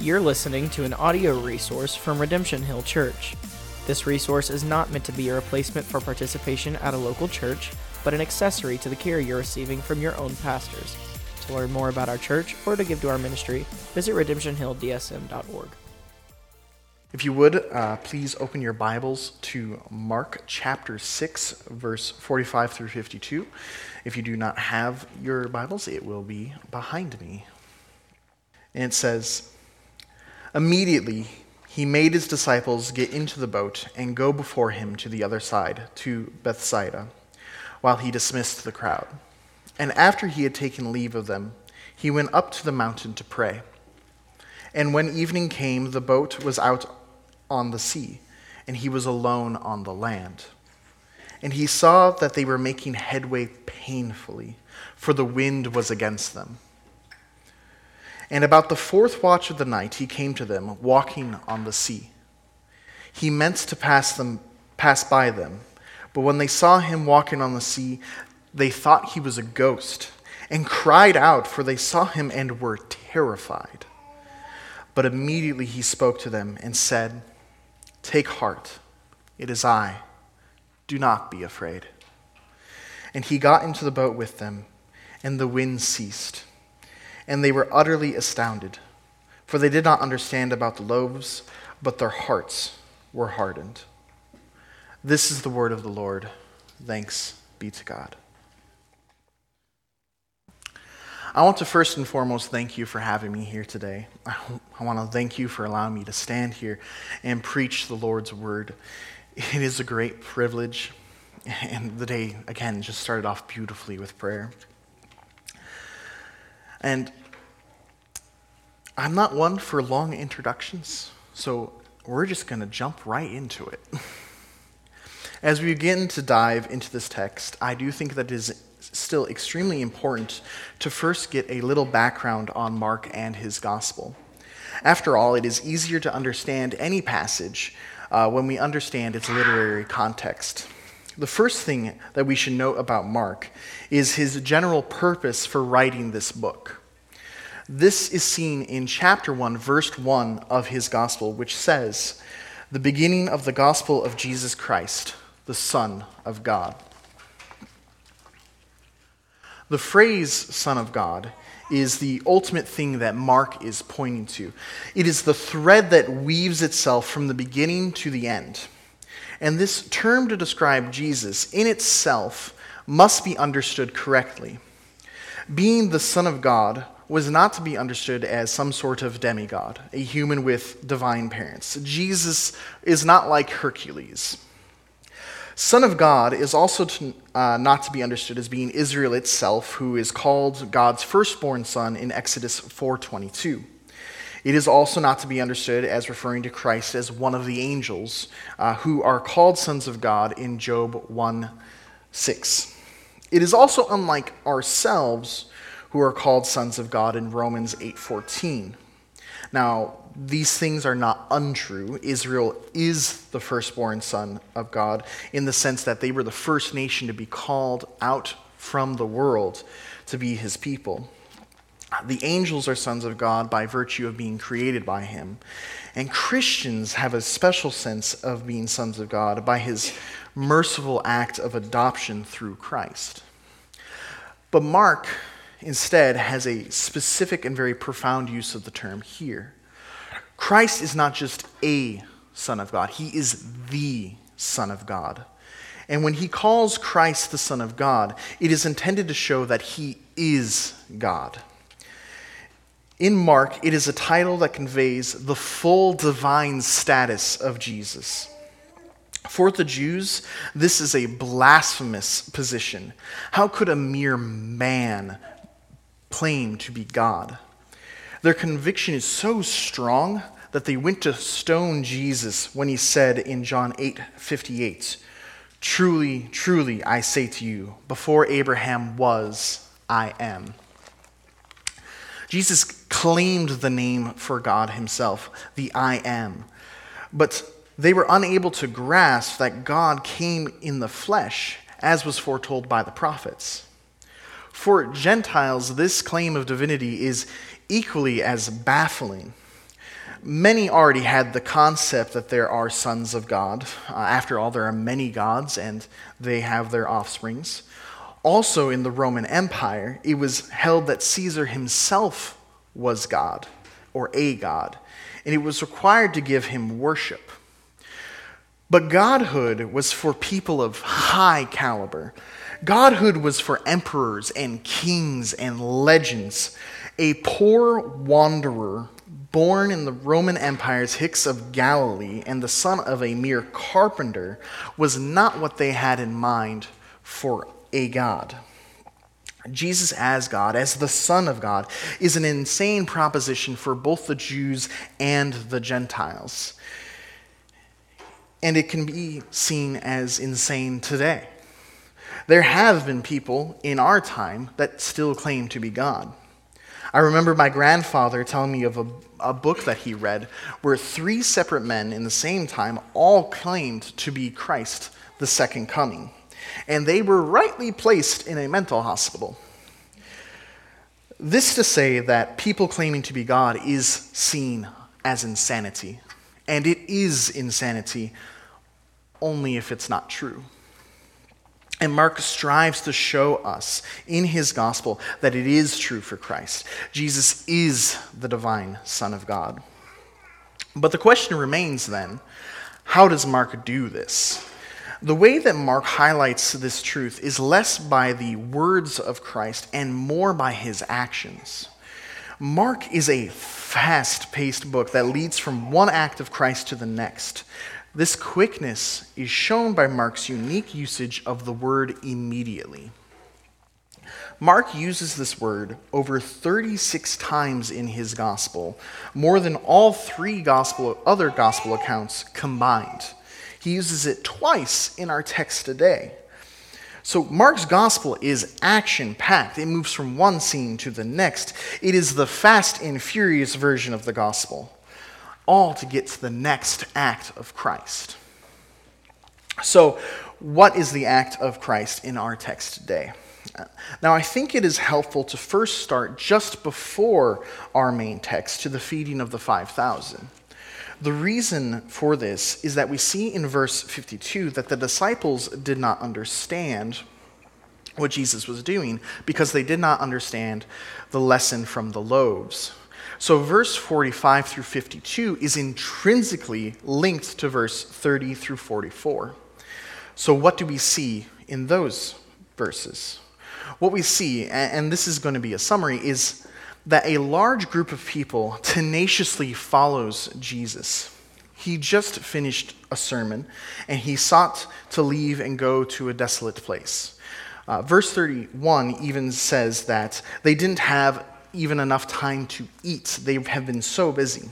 You're listening to an audio resource from Redemption Hill Church. This resource is not meant to be a replacement for participation at a local church, but an accessory to the care you're receiving from your own pastors. To learn more about our church or to give to our ministry, visit redemptionhilldsm.org. If you would, uh, please open your Bibles to Mark chapter 6, verse 45 through 52. If you do not have your Bibles, it will be behind me. And it says, Immediately he made his disciples get into the boat and go before him to the other side, to Bethsaida, while he dismissed the crowd. And after he had taken leave of them, he went up to the mountain to pray. And when evening came, the boat was out on the sea, and he was alone on the land. And he saw that they were making headway painfully, for the wind was against them. And about the fourth watch of the night, he came to them, walking on the sea. He meant to pass, them, pass by them, but when they saw him walking on the sea, they thought he was a ghost, and cried out, for they saw him and were terrified. But immediately he spoke to them and said, Take heart, it is I. Do not be afraid. And he got into the boat with them, and the wind ceased. And they were utterly astounded, for they did not understand about the loaves, but their hearts were hardened. This is the word of the Lord. Thanks be to God. I want to first and foremost thank you for having me here today. I want to thank you for allowing me to stand here and preach the Lord's word. It is a great privilege, and the day, again, just started off beautifully with prayer. And I'm not one for long introductions, so we're just going to jump right into it. As we begin to dive into this text, I do think that it is still extremely important to first get a little background on Mark and his gospel. After all, it is easier to understand any passage uh, when we understand its literary context. The first thing that we should note about Mark is his general purpose for writing this book. This is seen in chapter 1, verse 1 of his gospel, which says, The beginning of the gospel of Jesus Christ, the Son of God. The phrase Son of God is the ultimate thing that Mark is pointing to. It is the thread that weaves itself from the beginning to the end. And this term to describe Jesus in itself must be understood correctly. Being the Son of God was not to be understood as some sort of demigod, a human with divine parents. Jesus is not like Hercules. Son of God is also to, uh, not to be understood as being Israel itself, who is called God's firstborn son in Exodus 4:22. It is also not to be understood as referring to Christ as one of the angels uh, who are called sons of God in Job 1 6. It is also unlike ourselves who are called sons of God in Romans 8:14. Now, these things are not untrue. Israel is the firstborn son of God in the sense that they were the first nation to be called out from the world to be his people. The angels are sons of God by virtue of being created by him. And Christians have a special sense of being sons of God by his merciful act of adoption through Christ. But Mark instead has a specific and very profound use of the term here. Christ is not just a Son of God, He is the Son of God. And when He calls Christ the Son of God, it is intended to show that He is God. In Mark, it is a title that conveys the full divine status of Jesus. For the Jews, this is a blasphemous position. How could a mere man claim to be God. Their conviction is so strong that they went to stone Jesus when he said in John 8 58, Truly, truly, I say to you, before Abraham was, I am. Jesus claimed the name for God himself, the I am. But they were unable to grasp that God came in the flesh, as was foretold by the prophets. For Gentiles, this claim of divinity is equally as baffling. many already had the concept that there are sons of God. Uh, after all, there are many gods and they have their offsprings. Also, in the Roman Empire, it was held that Caesar himself was God or a God, and it was required to give him worship. But godhood was for people of high caliber. Godhood was for emperors and kings and legends. A poor wanderer born in the Roman Empire's Hicks of Galilee and the son of a mere carpenter was not what they had in mind for a God. Jesus as God, as the Son of God, is an insane proposition for both the Jews and the Gentiles. And it can be seen as insane today. There have been people in our time that still claim to be God. I remember my grandfather telling me of a, a book that he read where three separate men in the same time all claimed to be Christ, the second coming. And they were rightly placed in a mental hospital. This to say that people claiming to be God is seen as insanity. And it is insanity only if it's not true. And Mark strives to show us in his gospel that it is true for Christ. Jesus is the divine Son of God. But the question remains then how does Mark do this? The way that Mark highlights this truth is less by the words of Christ and more by his actions. Mark is a fast paced book that leads from one act of Christ to the next. This quickness is shown by Mark's unique usage of the word immediately. Mark uses this word over 36 times in his gospel, more than all three gospel, other gospel accounts combined. He uses it twice in our text today. So, Mark's gospel is action packed. It moves from one scene to the next. It is the fast and furious version of the gospel all to get to the next act of Christ. So, what is the act of Christ in our text today? Now, I think it is helpful to first start just before our main text to the feeding of the 5,000. The reason for this is that we see in verse 52 that the disciples did not understand what Jesus was doing because they did not understand the lesson from the loaves. So, verse 45 through 52 is intrinsically linked to verse 30 through 44. So, what do we see in those verses? What we see, and this is going to be a summary, is that a large group of people tenaciously follows Jesus. He just finished a sermon and he sought to leave and go to a desolate place. Uh, verse 31 even says that they didn't have even enough time to eat. They have been so busy.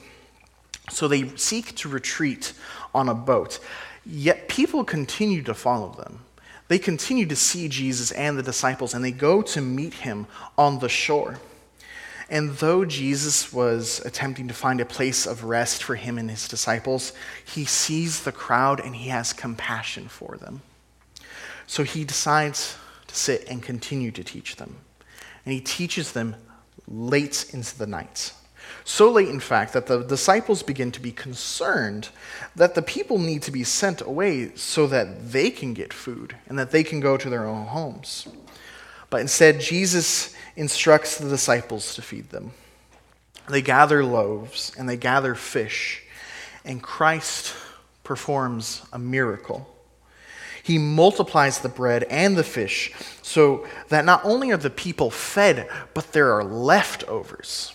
So they seek to retreat on a boat. Yet people continue to follow them. They continue to see Jesus and the disciples, and they go to meet him on the shore. And though Jesus was attempting to find a place of rest for him and his disciples, he sees the crowd and he has compassion for them. So he decides to sit and continue to teach them. And he teaches them late into the night. So late, in fact, that the disciples begin to be concerned that the people need to be sent away so that they can get food and that they can go to their own homes. But instead, Jesus instructs the disciples to feed them. They gather loaves and they gather fish, and Christ performs a miracle. He multiplies the bread and the fish so that not only are the people fed, but there are leftovers.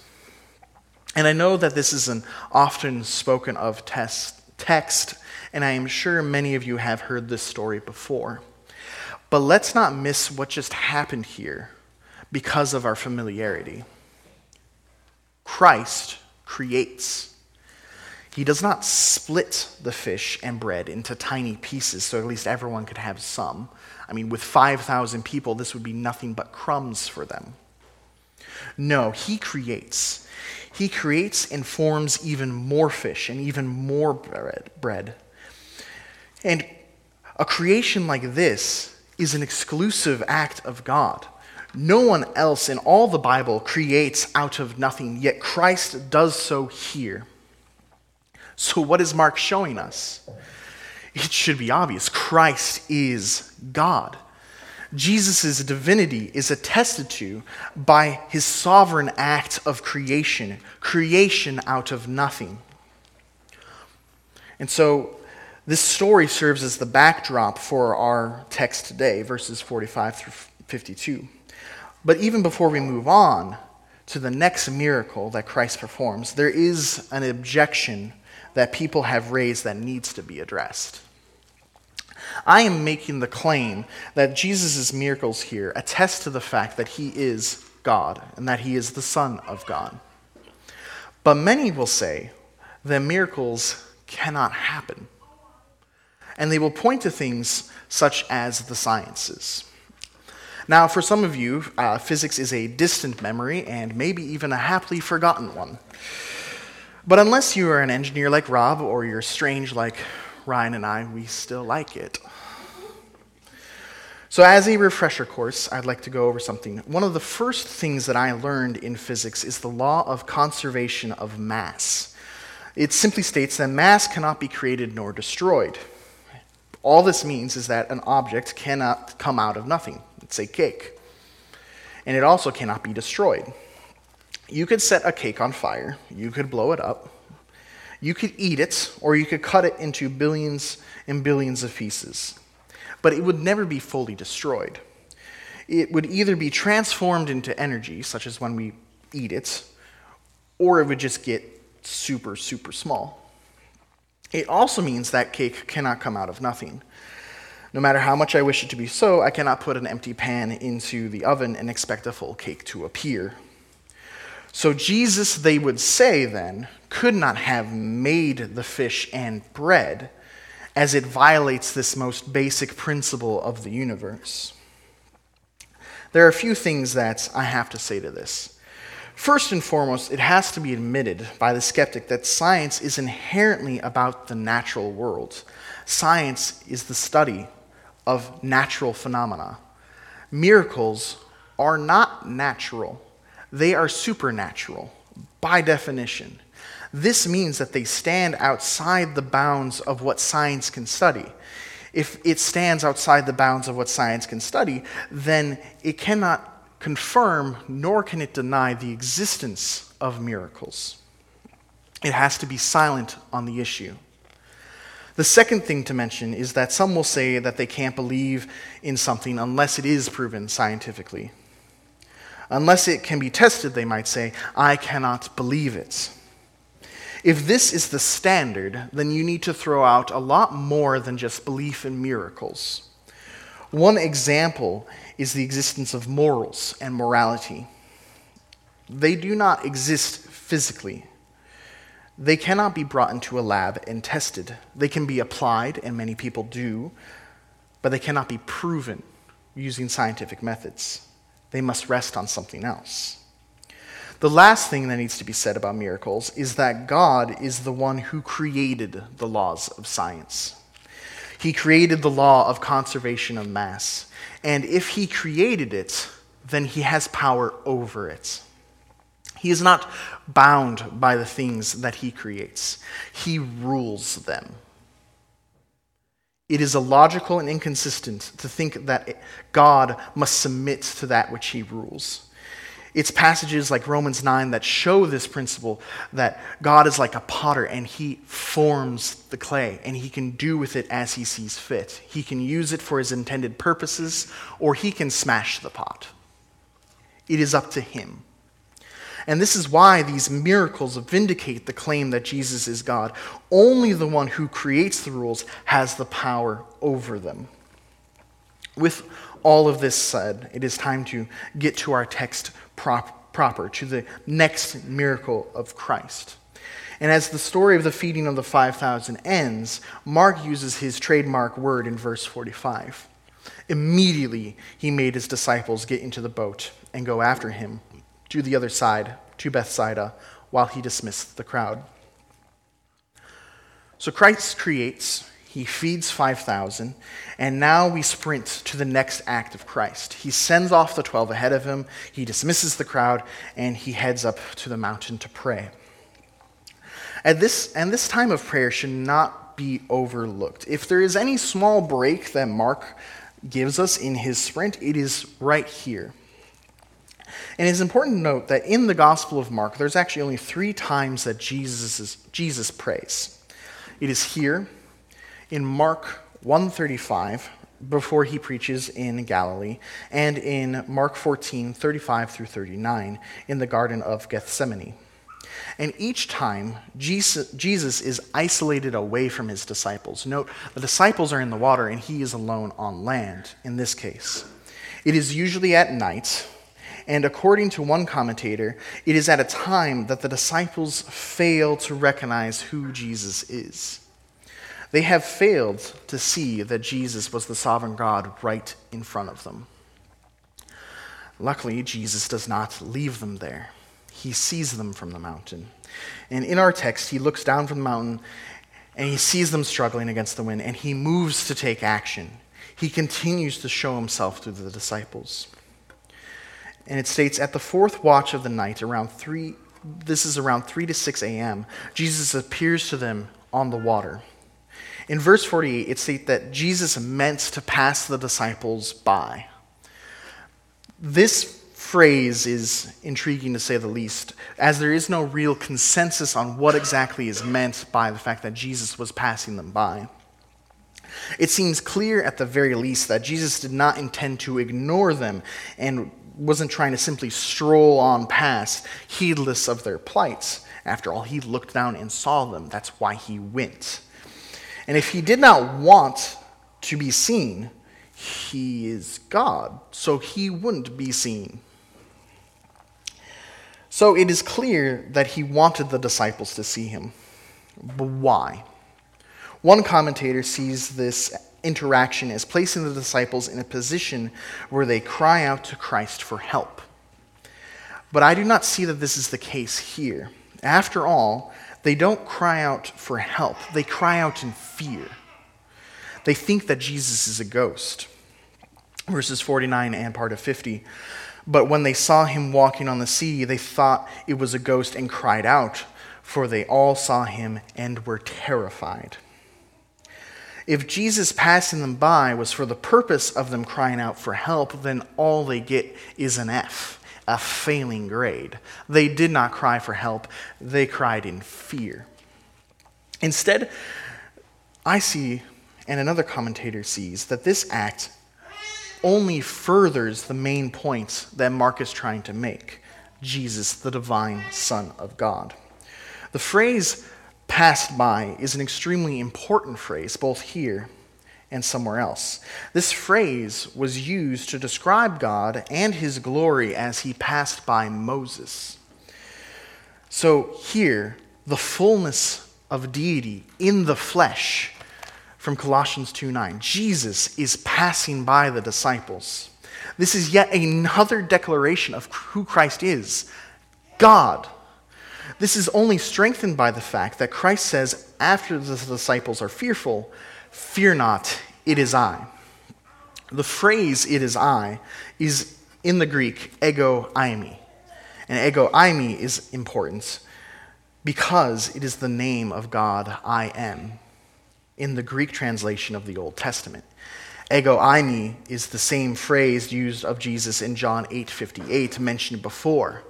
And I know that this is an often spoken of test, text, and I am sure many of you have heard this story before. But let's not miss what just happened here because of our familiarity. Christ creates. He does not split the fish and bread into tiny pieces so at least everyone could have some. I mean, with 5,000 people, this would be nothing but crumbs for them. No, he creates. He creates and forms even more fish and even more bread. And a creation like this is an exclusive act of God. No one else in all the Bible creates out of nothing, yet Christ does so here. So, what is Mark showing us? It should be obvious Christ is God. Jesus' divinity is attested to by his sovereign act of creation, creation out of nothing. And so, this story serves as the backdrop for our text today, verses 45 through 52. But even before we move on to the next miracle that Christ performs, there is an objection that people have raised that needs to be addressed. I am making the claim that Jesus' miracles here attest to the fact that he is God and that he is the Son of God. But many will say that miracles cannot happen. And they will point to things such as the sciences. Now, for some of you, uh, physics is a distant memory and maybe even a happily forgotten one. But unless you are an engineer like Rob or you're strange like Ryan and I, we still like it. So, as a refresher course, I'd like to go over something. One of the first things that I learned in physics is the law of conservation of mass. It simply states that mass cannot be created nor destroyed. All this means is that an object cannot come out of nothing. It's a cake. And it also cannot be destroyed. You could set a cake on fire, you could blow it up, you could eat it, or you could cut it into billions and billions of pieces but it would never be fully destroyed. It would either be transformed into energy, such as when we eat it, or it would just get super, super small. It also means that cake cannot come out of nothing. No matter how much I wish it to be so, I cannot put an empty pan into the oven and expect a full cake to appear. So, Jesus, they would say then, could not have made the fish and bread as it violates this most basic principle of the universe. There are a few things that I have to say to this. First and foremost, it has to be admitted by the skeptic that science is inherently about the natural world. Science is the study of natural phenomena. Miracles are not natural, they are supernatural by definition. This means that they stand outside the bounds of what science can study. If it stands outside the bounds of what science can study, then it cannot confirm nor can it deny the existence of miracles. It has to be silent on the issue. The second thing to mention is that some will say that they can't believe in something unless it is proven scientifically. Unless it can be tested, they might say, I cannot believe it. If this is the standard, then you need to throw out a lot more than just belief in miracles. One example is the existence of morals and morality. They do not exist physically. They cannot be brought into a lab and tested. They can be applied, and many people do, but they cannot be proven using scientific methods. They must rest on something else. The last thing that needs to be said about miracles is that God is the one who created the laws of science. He created the law of conservation of mass. And if he created it, then he has power over it. He is not bound by the things that he creates, he rules them. It is illogical and inconsistent to think that God must submit to that which he rules. It's passages like Romans 9 that show this principle that God is like a potter and he forms the clay and he can do with it as he sees fit. He can use it for his intended purposes or he can smash the pot. It is up to him. And this is why these miracles vindicate the claim that Jesus is God. Only the one who creates the rules has the power over them. With all of this said, it is time to get to our text prop, proper, to the next miracle of Christ. And as the story of the feeding of the 5,000 ends, Mark uses his trademark word in verse 45. Immediately, he made his disciples get into the boat and go after him to the other side, to Bethsaida, while he dismissed the crowd. So Christ creates he feeds 5,000, and now we sprint to the next act of Christ. He sends off the 12 ahead of him, he dismisses the crowd, and he heads up to the mountain to pray. At this, and this time of prayer should not be overlooked. If there is any small break that Mark gives us in his sprint, it is right here. And it's important to note that in the Gospel of Mark, there's actually only three times that Jesus, is, Jesus prays. It is here, in Mark 135, before he preaches in Galilee, and in Mark 14, 35 through 39, in the Garden of Gethsemane. And each time, Jesus, Jesus, is isolated away from his disciples. Note, the disciples are in the water and he is alone on land in this case. It is usually at night, and according to one commentator, it is at a time that the disciples fail to recognize who Jesus is. They have failed to see that Jesus was the sovereign God right in front of them. Luckily, Jesus does not leave them there. He sees them from the mountain. And in our text, he looks down from the mountain and he sees them struggling against the wind and he moves to take action. He continues to show himself to the disciples. And it states at the fourth watch of the night, around 3, this is around 3 to 6 a.m., Jesus appears to them on the water. In verse 48, it states that Jesus meant to pass the disciples by. This phrase is intriguing to say the least, as there is no real consensus on what exactly is meant by the fact that Jesus was passing them by. It seems clear at the very least that Jesus did not intend to ignore them and wasn't trying to simply stroll on past, heedless of their plights. After all, he looked down and saw them. That's why he went. And if he did not want to be seen, he is God, so he wouldn't be seen. So it is clear that he wanted the disciples to see him. But why? One commentator sees this interaction as placing the disciples in a position where they cry out to Christ for help. But I do not see that this is the case here. After all, they don't cry out for help, they cry out in fear. They think that Jesus is a ghost. Verses 49 and part of 50. But when they saw him walking on the sea, they thought it was a ghost and cried out, for they all saw him and were terrified. If Jesus passing them by was for the purpose of them crying out for help, then all they get is an F, a failing grade. They did not cry for help, they cried in fear. Instead, I see, and another commentator sees, that this act only furthers the main point that Mark is trying to make Jesus, the divine Son of God. The phrase passed by is an extremely important phrase, both here and somewhere else. This phrase was used to describe God and his glory as he passed by Moses. So here, the fullness of deity in the flesh from Colossians 2 9. Jesus is passing by the disciples. This is yet another declaration of who Christ is God. This is only strengthened by the fact that Christ says, after the disciples are fearful, Fear not, it is I. The phrase, it is I, is in the Greek, ego eimi. And ego eimi is important because it is the name of God, I am in the Greek translation of the Old Testament. Ego eimi is the same phrase used of Jesus in John 8:58 mentioned before.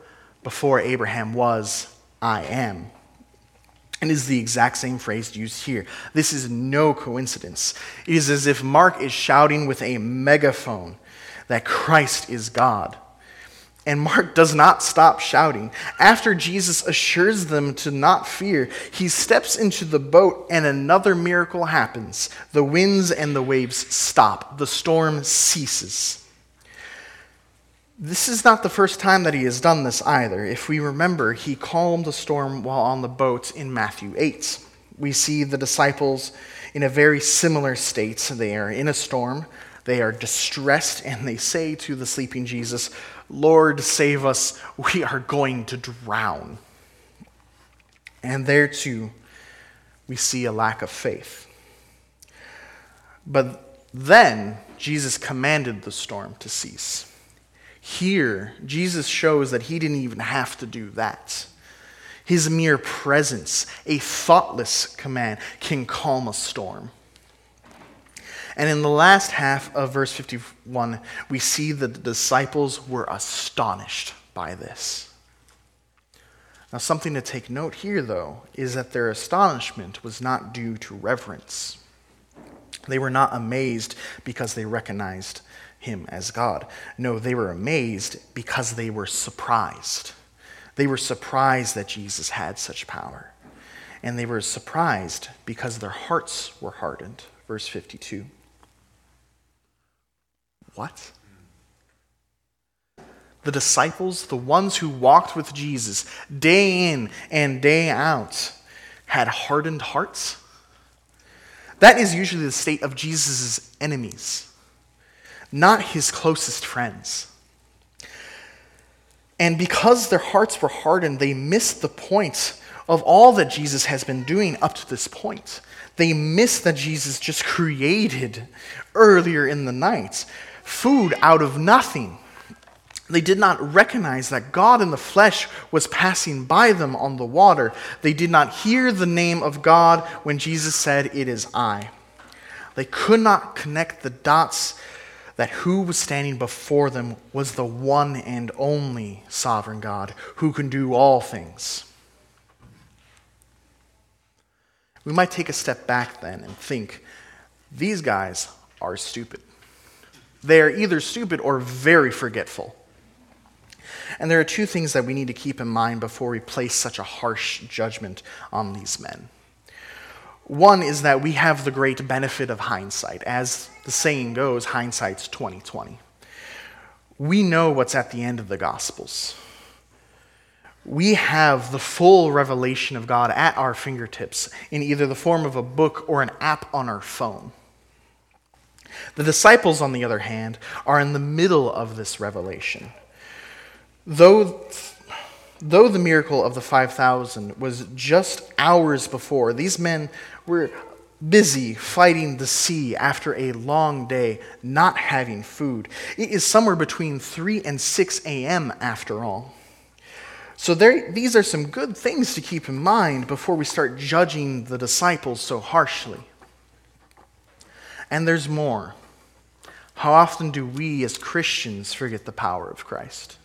Before Abraham was, I am. And is the exact same phrase used here. This is no coincidence. It is as if Mark is shouting with a megaphone that Christ is God. And Mark does not stop shouting. After Jesus assures them to not fear, he steps into the boat and another miracle happens. The winds and the waves stop, the storm ceases. This is not the first time that he has done this either. If we remember, he calmed the storm while on the boat in Matthew 8. We see the disciples in a very similar state. They are in a storm, they are distressed, and they say to the sleeping Jesus, Lord, save us, we are going to drown. And there too, we see a lack of faith. But then Jesus commanded the storm to cease. Here, Jesus shows that he didn't even have to do that. His mere presence, a thoughtless command, can calm a storm. And in the last half of verse 51, we see that the disciples were astonished by this. Now, something to take note here, though, is that their astonishment was not due to reverence. They were not amazed because they recognized him as God. No, they were amazed because they were surprised. They were surprised that Jesus had such power. And they were surprised because their hearts were hardened. Verse 52. What? The disciples, the ones who walked with Jesus day in and day out, had hardened hearts? That is usually the state of Jesus' enemies, not his closest friends. And because their hearts were hardened, they missed the point of all that Jesus has been doing up to this point. They missed that Jesus just created earlier in the night food out of nothing. They did not recognize that God in the flesh was passing by them on the water. They did not hear the name of God when Jesus said, It is I. They could not connect the dots that who was standing before them was the one and only sovereign God who can do all things. We might take a step back then and think these guys are stupid. They are either stupid or very forgetful. And there are two things that we need to keep in mind before we place such a harsh judgment on these men. One is that we have the great benefit of hindsight. As the saying goes, hindsight's 2020. We know what's at the end of the Gospels. We have the full revelation of God at our fingertips in either the form of a book or an app on our phone. The disciples, on the other hand, are in the middle of this revelation. Though, though the miracle of the 5,000 was just hours before, these men were busy fighting the sea after a long day, not having food. It is somewhere between 3 and 6 a.m., after all. So, there, these are some good things to keep in mind before we start judging the disciples so harshly. And there's more. How often do we as Christians forget the power of Christ?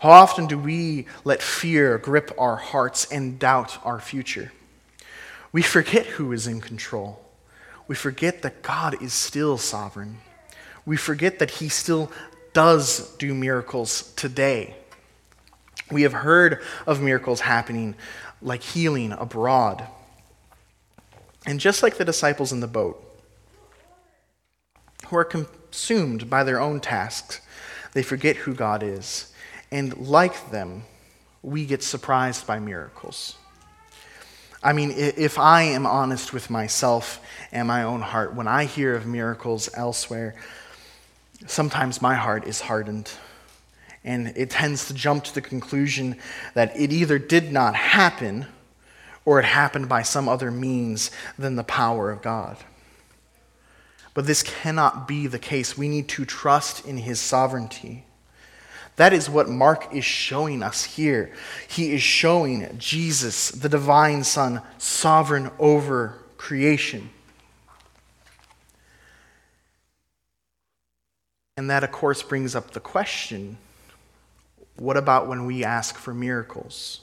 How often do we let fear grip our hearts and doubt our future? We forget who is in control. We forget that God is still sovereign. We forget that He still does do miracles today. We have heard of miracles happening, like healing abroad. And just like the disciples in the boat, who are consumed by their own tasks. They forget who God is. And like them, we get surprised by miracles. I mean, if I am honest with myself and my own heart, when I hear of miracles elsewhere, sometimes my heart is hardened. And it tends to jump to the conclusion that it either did not happen or it happened by some other means than the power of God. But this cannot be the case. We need to trust in his sovereignty. That is what Mark is showing us here. He is showing Jesus, the divine Son, sovereign over creation. And that, of course, brings up the question what about when we ask for miracles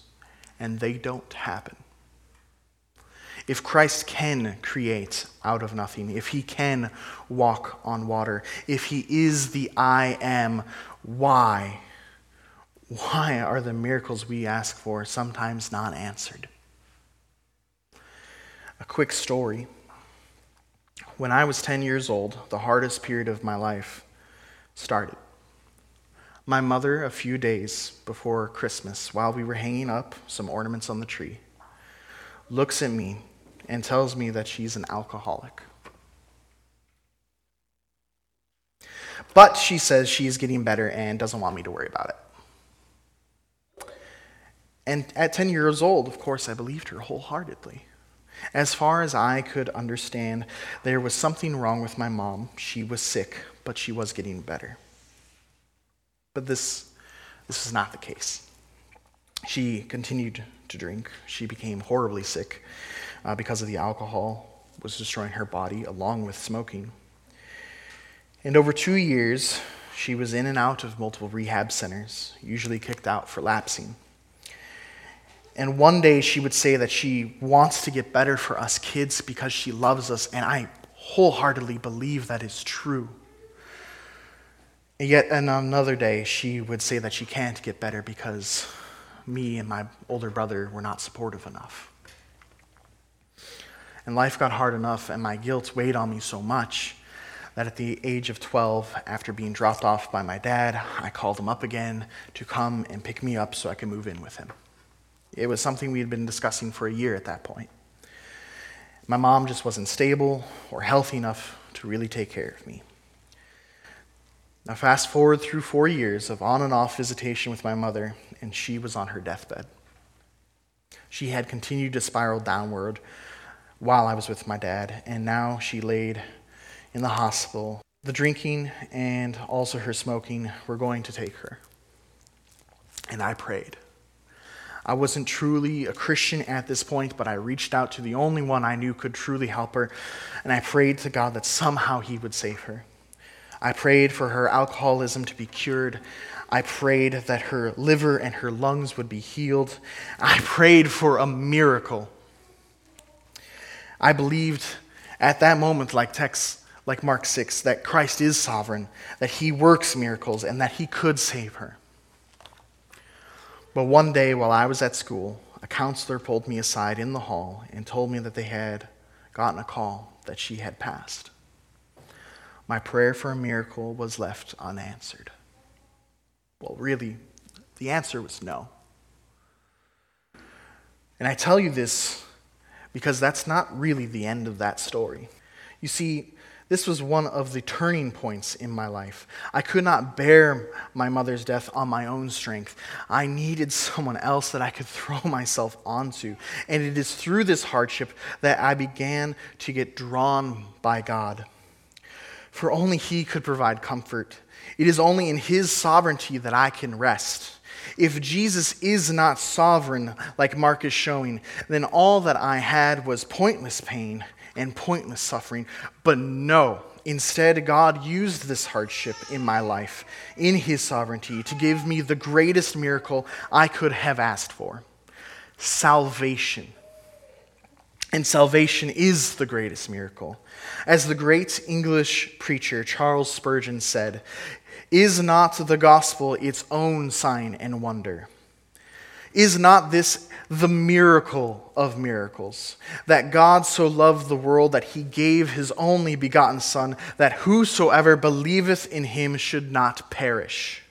and they don't happen? If Christ can create out of nothing, if he can walk on water, if he is the I am, why? Why are the miracles we ask for sometimes not answered? A quick story. When I was 10 years old, the hardest period of my life started. My mother, a few days before Christmas, while we were hanging up some ornaments on the tree, looks at me and tells me that she's an alcoholic. But she says she's getting better and doesn't want me to worry about it. And at 10 years old, of course, I believed her wholeheartedly. As far as I could understand, there was something wrong with my mom. She was sick, but she was getting better. But this, this is not the case. She continued to drink. She became horribly sick uh, because of the alcohol was destroying her body along with smoking. And over two years, she was in and out of multiple rehab centers, usually kicked out for lapsing. And one day she would say that she wants to get better for us kids because she loves us, and I wholeheartedly believe that is true. And yet, another day, she would say that she can't get better because me and my older brother were not supportive enough. And life got hard enough, and my guilt weighed on me so much that at the age of 12, after being dropped off by my dad, I called him up again to come and pick me up so I could move in with him. It was something we had been discussing for a year at that point. My mom just wasn't stable or healthy enough to really take care of me. Now, fast forward through four years of on and off visitation with my mother, and she was on her deathbed. She had continued to spiral downward while I was with my dad, and now she laid in the hospital. The drinking and also her smoking were going to take her. And I prayed. I wasn't truly a Christian at this point, but I reached out to the only one I knew could truly help her, and I prayed to God that somehow He would save her. I prayed for her alcoholism to be cured. I prayed that her liver and her lungs would be healed. I prayed for a miracle. I believed at that moment, like texts like Mark 6, that Christ is sovereign, that he works miracles, and that he could save her. But one day while I was at school, a counselor pulled me aside in the hall and told me that they had gotten a call that she had passed. My prayer for a miracle was left unanswered. Well, really, the answer was no. And I tell you this because that's not really the end of that story. You see, this was one of the turning points in my life. I could not bear my mother's death on my own strength. I needed someone else that I could throw myself onto. And it is through this hardship that I began to get drawn by God. For only He could provide comfort. It is only in His sovereignty that I can rest. If Jesus is not sovereign, like Mark is showing, then all that I had was pointless pain and pointless suffering. But no, instead, God used this hardship in my life, in His sovereignty, to give me the greatest miracle I could have asked for salvation. And salvation is the greatest miracle. As the great English preacher Charles Spurgeon said, is not the gospel its own sign and wonder? Is not this the miracle of miracles? That God so loved the world that he gave his only begotten Son, that whosoever believeth in him should not perish.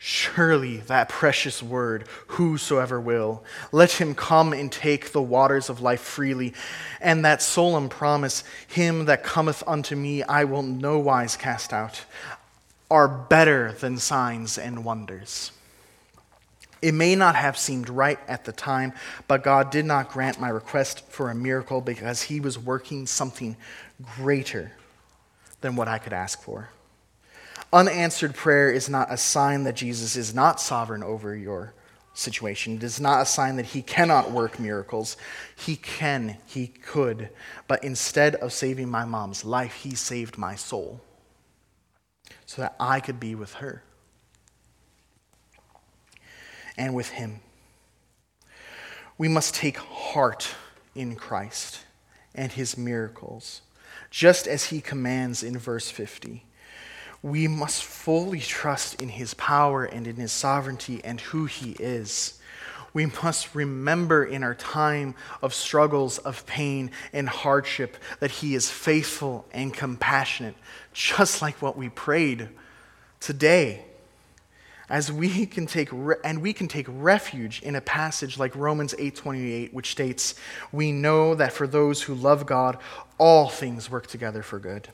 Surely that precious word, whosoever will, let him come and take the waters of life freely, and that solemn promise, him that cometh unto me I will no wise cast out are better than signs and wonders. It may not have seemed right at the time, but God did not grant my request for a miracle because He was working something greater than what I could ask for. Unanswered prayer is not a sign that Jesus is not sovereign over your situation. It is not a sign that He cannot work miracles. He can, He could. But instead of saving my mom's life, He saved my soul so that I could be with her and with him. We must take heart in Christ and his miracles, just as he commands in verse 50. We must fully trust in his power and in his sovereignty and who he is we must remember in our time of struggles, of pain, and hardship that He is faithful and compassionate, just like what we prayed today. As we can take re- and we can take refuge in a passage like Romans 8:28 which states, "We know that for those who love God, all things work together for good."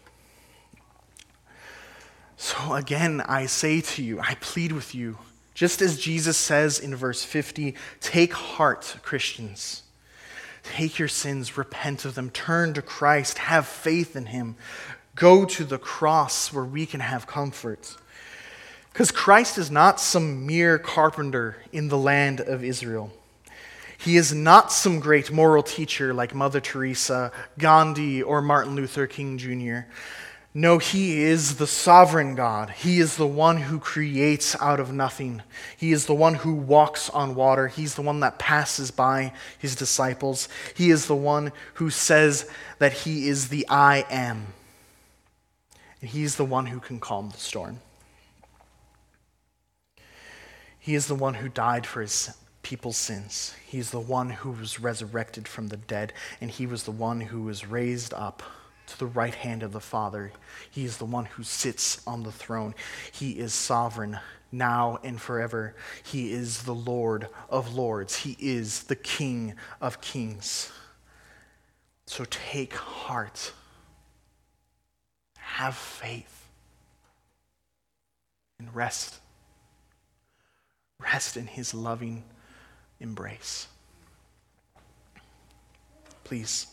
So again, I say to you, I plead with you, just as Jesus says in verse 50 take heart, Christians. Take your sins, repent of them, turn to Christ, have faith in Him, go to the cross where we can have comfort. Because Christ is not some mere carpenter in the land of Israel. He is not some great moral teacher like Mother Teresa, Gandhi, or Martin Luther King Jr. No, he is the sovereign God. He is the one who creates out of nothing. He is the one who walks on water. He's the one that passes by his disciples. He is the one who says that he is the I am. And he's the one who can calm the storm. He is the one who died for his people's sins. He is the one who was resurrected from the dead, and he was the one who was raised up to the right hand of the Father. He is the one who sits on the throne. He is sovereign now and forever. He is the Lord of lords. He is the King of kings. So take heart. Have faith. And rest. Rest in his loving embrace. Please